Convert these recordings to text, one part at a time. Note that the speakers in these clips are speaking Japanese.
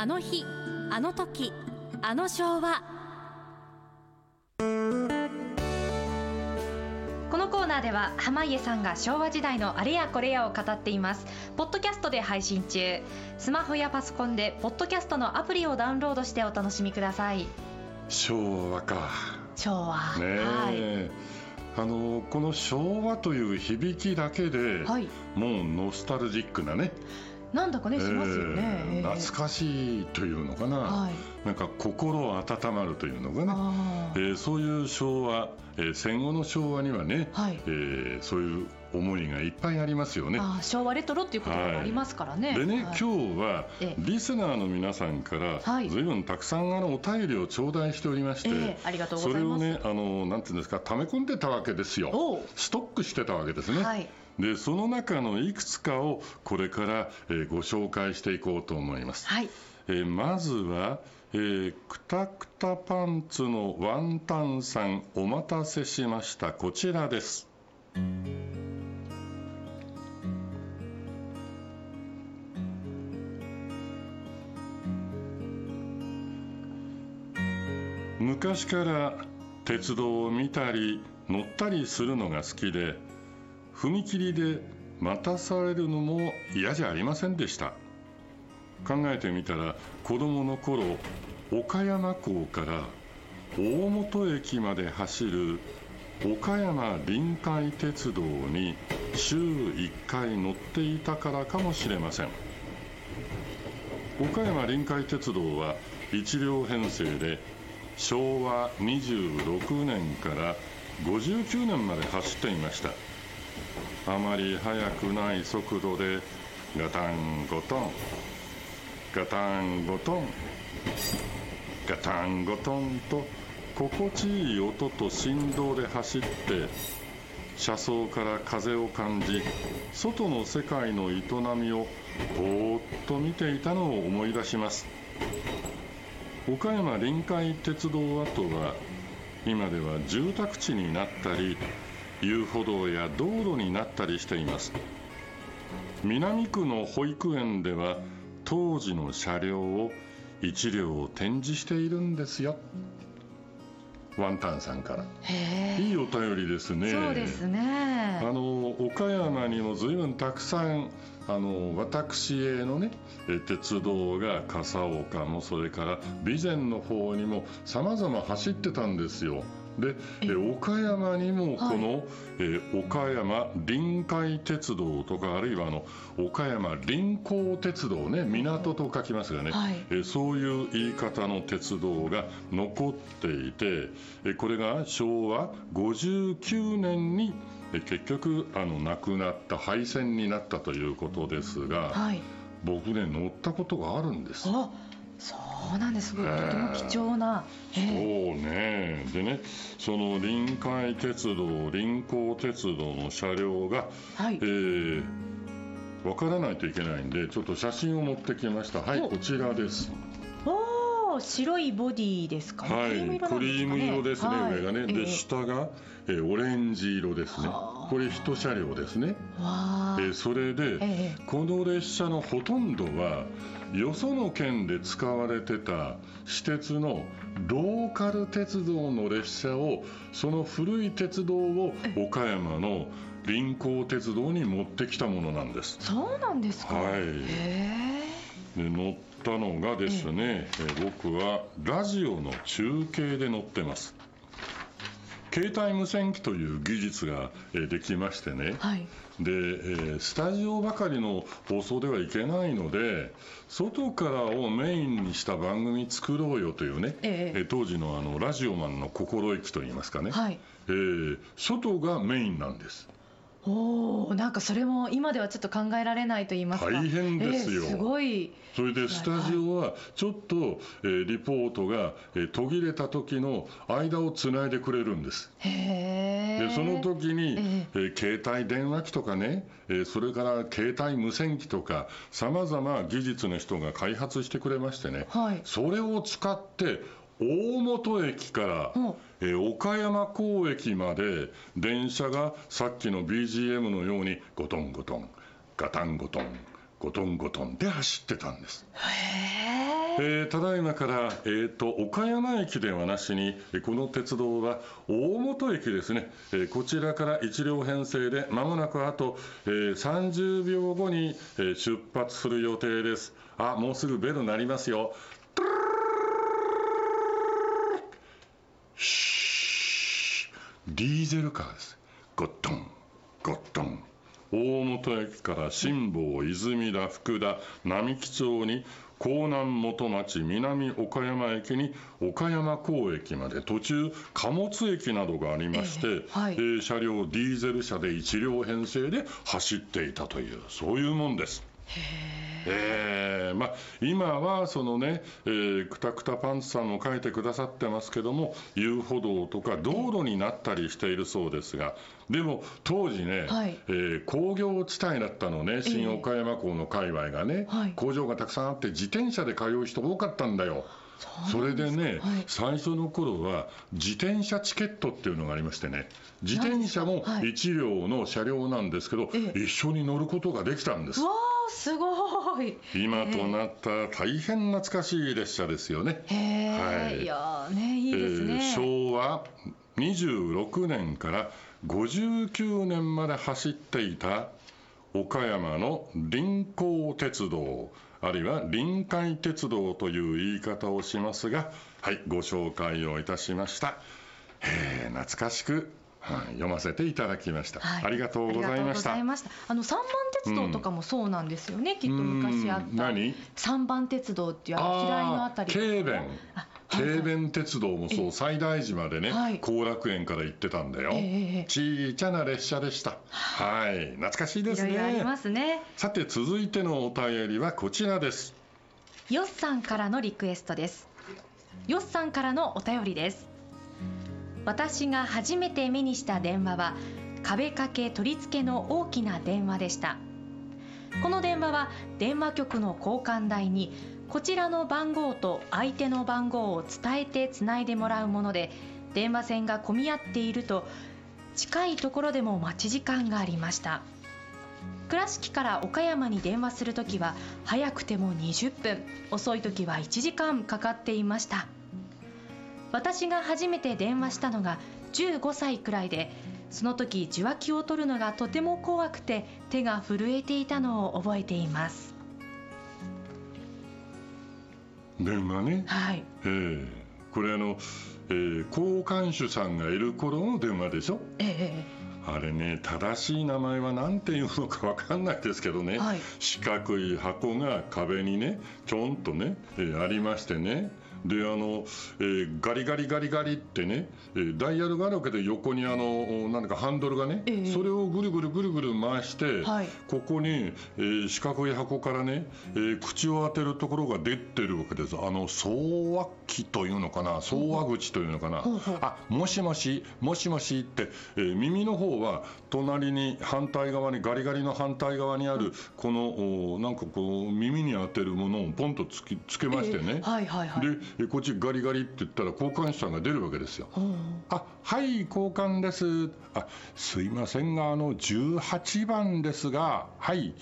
あの日あの時あの昭和。このコーナーでは濱家さんが昭和時代のあれやこれやを語っています。ポッドキャストで配信中。スマホやパソコンでポッドキャストのアプリをダウンロードしてお楽しみください。昭和か。昭和。ねえ、あのこの昭和という響きだけで、はい、はい、もうノスタルジックなねなんだかねしますよね、えー懐かしいというのかな、はい。なんか心温まるというのかな、えーそういう昭和、えー戦後の昭和にはね、はい。えーそういう思いがいっぱいありますよね。昭和レトロっていうこともありますからね、でね、はい。今日はええ。リスナーの皆さんからはい。ずいぶんたくさんあのお便りを頂戴しておりまして、ええありがとうごそれをねあのなんていうんですか溜め込んでたわけですよ。ストックしてたわけですね、はいでその中のいくつかをこれから、えーご紹介していこうと思います、はい。えーまずは、えーくたくたパンツのワンタンさんお待たせしました。こちらです。昔から鉄道を見たり乗ったりするのが好きで踏切で待たされるのも嫌じゃありませんでした。考えてみたら子供の頃岡山港から大本駅まで走る岡山臨海鉄道に週1回乗っていたからかもしれません。岡山臨海鉄道は1両編成で昭和26年から59年まで走っていました。あまり速くない速度でガタンゴトン。ガタンゴトン。ガタンゴトンと心地いい音と振動で走って車窓から風を感じ外の世界の営みをぼーっと見ていたのを思い出します。岡山臨海鉄道跡は今では住宅地になったり遊歩道や道路になったりしています。南区の保育園では当時の車両を1両展示しているんですよ。ワンタンさんから。いいお便りですね。そうですね。あの岡山にも随分たくさんあの私へのねえ鉄道が笠岡もそれから備前の方にも様々走ってたんですよ。でえ岡山にもこの、え岡山臨海鉄道とかあるいはあの岡山臨港鉄道ね港と書きますがね、はい。えそういう言い方の鉄道が残っていてえこれが昭和59年にえ結局あの亡くなった廃線になったということですが、はい。僕ね乗ったことがあるんです。あそうなんです。ごいとええても貴重な、そうええね。でねその臨海鉄道臨港鉄道の車両が、はい。えーわからないといけないんでちょっと写真を持ってきました。はいお。こちらです白いボディですか？ね、はい。クリーム色ですね、はい。上がね、でええ。下が、えーオレンジ色ですね。はあ。これ一車両ですね。えーそれで、ええ。この列車のほとんどはよその県で使われてた私鉄のローカル鉄道の列車をその古い鉄道を岡山の臨港鉄道に持ってきたものなんです。そうなんですか、はい。へで乗ったのがですね、えー僕はラジオの中継で乗ってます。携帯無線機という技術が、えーできましてね、えはい。で、えースタジオばかりの放送ではいけないので外からをメインにした番組作ろうよというね、え。えー当時のあのラジオマンの心意気といいますかね、はい。えー外がメインなんですおおなんかそれも今ではちょっと考えられないと言いますか。大変ですよ。ええすごい。それでスタジオはちょっと、えーリポートが、えー途切れた時の間をつないでくれるんです。へえでその時に、ええ。ー携帯電話機とかね、えーそれから携帯無線機とかさまざま技術の人が開発してくれましてね、はい。それを使って大本駅から、うん。えー岡山港駅まで電車がさっきの BGM のようにゴトンゴトンガタンゴトンゴトンゴトンで走ってたんです。へえーただいまから、えー、と岡山駅ではなしにえーこの鉄道は大本駅ですね、えーこちらから1両編成でまもなくあと、えー30秒後に、えー出発する予定です。あもうすぐベル鳴りますよシーディーゼルカーです。ゴットン。ゴットン。大本駅から辛坊泉田福田。並木町に江南元町南岡山駅に岡山港駅まで。途中貨物駅などがありまして、ええはい。えー車両ディーゼル車で1両編成で走っていたというそういうもんです。えーまあ、今はそのね、えーくたくたパンツさんも書いてくださってますけども遊歩道とか道路になったりしているそうですがでも当時ね、はい。えー工業地帯だったのね新岡山港の界隈がね、はい。工場がたくさんあって自転車で通う人多かったんだよ。それでね、はい。最初の頃は自転車チケットっていうのがありましてね自転車もはい。1両の車両なんですけど、ええ。一緒に乗ることができたんです。うわーすごい。今となったら大変懐かしい列車ですよね。はい。い、やーねいいですね、えー昭和26年から59年まで走っていた岡山の臨港鉄道あるいは臨海鉄道という言い方をしますがはいご紹介をいたしました、えー懐かしく、はい読ませていただきました、はい。ありがとうございました。あの三番鉄道とかもそうなんですよね、きっと昔あった。三番鉄道っていうあの平井のあたり軽便あ軽便鉄道もえそう西大寺までねはい。後楽園から行ってたんだよ、ええええちいちゃな列車でした。はい。懐かしいですいろいろありねますね。さて続いてのお便りはこちらです。よっさんからのリクエストです。よっさんからのお便りです私が初めて目にした電話は壁掛け取り付けの大きな電話でした。この電話は電話局の交換台にこちらの番号と相手の番号を伝えてつないでもらうもので電話線が混み合っていると近いところでも待ち時間がありました。倉敷から岡山に電話するときは早くても20分遅いときは1時間かかっていました。私が初めて電話したのが15歳くらいでその時受話器を取るのがとても怖くて手が震えていたのを覚えています。電話ね。はい。ええ。これあの、えー交換手さんがいる頃の電話でしょ？えあれね正しい名前は何ていうのかわかんないですけどね、えはい。四角い箱が壁にねちょんとね、えーありましてねであの、えーガリガリガリガリってね、えーダイヤルがあるわけで横にあのなんかハンドルがね、ええ。それをぐるぐるぐるぐる回して、はい。ここに、えー四角い箱からね、えー口を当てるところが出てるわけです。あの送話機というのかな送話口というのかな。ほうほうあもしもしもしもしって、えー耳の方は隣に反対側にガリガリの反対側にあるこのおなんかこう耳に当てるものをポンとつきつけましてね、ええ。はいはいはい。でえーこっちガリガリって言ったら交換手さんが出るわけですよ。うん。あはい交換です。あすいませんがあの18番ですがはい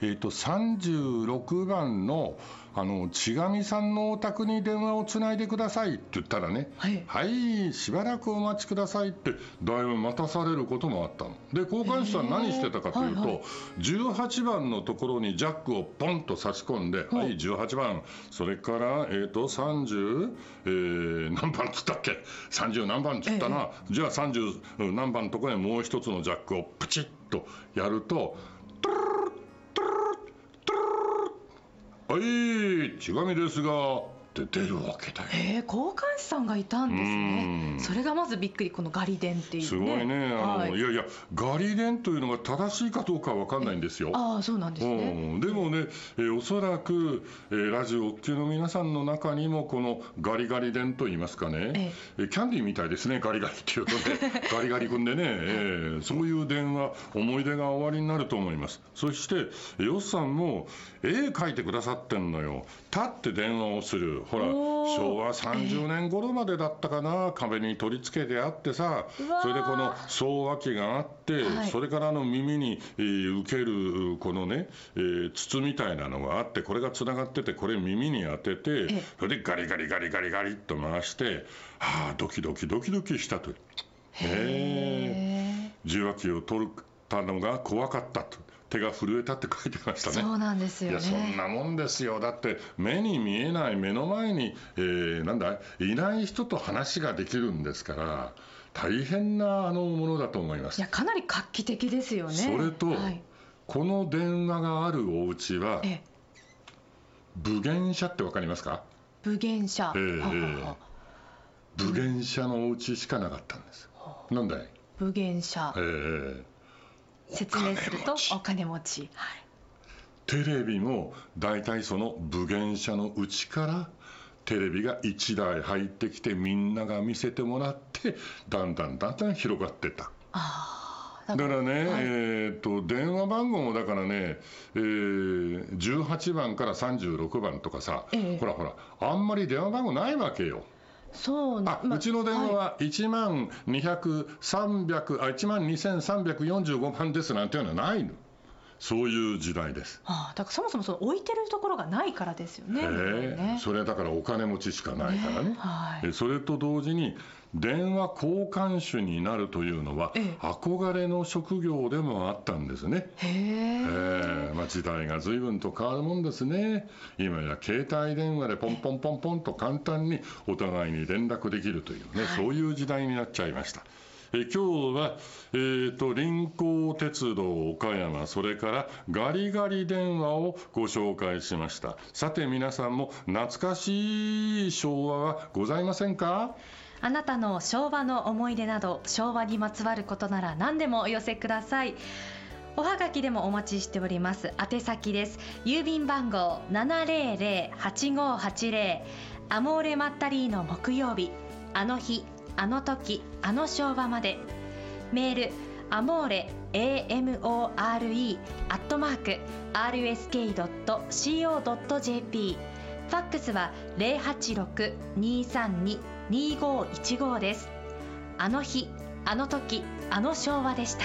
えっ、と36番のあの千上さんのお宅に電話をつないでくださいって言ったらねはい。はいしばらくお待ちくださいってだいぶ待たされることもあったの。で交換手さん何してたかというと、はいはい。18番のところにジャックをポンと差し込んで、ほう。はい18番。それからえっ、と30、えー何番っつったっけ？30何番っつったな、じゃあ30何番のところにもう一つのジャックをプチッとやるとトゥルルルトゥルルルトゥルはい千上ですがって出るわけだよ。へえ交換手さんがいたんですうん。ねそれがまずびっくりこのガリ電っていうね。すごいね、あのはい。い、やいや、ガリレンというのが正しいかどうかは分かんないんですよ。ああそうなんですね。うん、でもね、えーおそらく、えーラジオお聞きの皆さんの中にもこのガリガリ電と言いますかね、ええ。ーキャンディーみたいですねガリガリっていうとね。ガリガリ君でね、えーそういう電話思い出が終わりになると思います。そしてよっさんも絵描いてくださってんのよ。立って電話をするほら昭和30年頃までだったかな、壁に取り付けてあってさそれでこの送話機があって、はい。それからあの耳に、えー受けるこのね、えー筒みたいなのがあってこれがつながっててこれ耳に当ててええ。それでガリガリガリガリガリっと回してああドキドキドキドキしたと。ねえ。へ受話器を取ったのが怖かったと手が震えたって書いてましたね。ーそうなんですよね。いやそんなもんですよ。だって目に見えない目の前に、えーなんだいない人と話ができるんですから大変なあのものだと思います。いやかなり画期的ですよね。それとはい、この電話があるお家はええ。武元社ってわかりますか？武元社、ええははは武元社のお家しかなかったんです。なんだい？武元社えー説明するとお金持ち。はい。テレビも大体その武元社のうちからテレビが1台入ってきてみんなが見せてもらってだんだんだんだん広がってった。だからね、はい。えー、と電話番号もだからね、えー18番から36番とかさ、ええ。ほらほらあんまり電話番号ないわけよ。そうあ、まうちの電話いは1万200、300あ1万2345番ですなんていうのはないの？そういう時代です。ああだからそもそもその置いてるところがないからですよねえ向こうにねえそれはだからお金持ちしかないからね。はいえそれと同時に電話交換手になるというのは、ええ憧れの職業でもあったんですね。へえええまあ、時代が随分と変わるもんですね。今や携帯電話でポンポンポンポンと簡単にお互いに連絡できるというね、はいそういう時代になっちゃいました。え今日は、えー、と臨港鉄道岡山それからガリガリ電話をご紹介しました。さて皆さんも懐かしい昭和はございませんか？あなたの昭和の思い出など昭和にまつわることなら何でもお寄せください。おはがきでもお待ちしております。宛先です。郵便番号700-8580アモーレマッタリーの木曜日。あの日あの時あの昭和まで。メールアモーレ AMORE アットマーク RSK.CO.JP ファックスは086-232-2515です。あの日あの時あの昭和でした。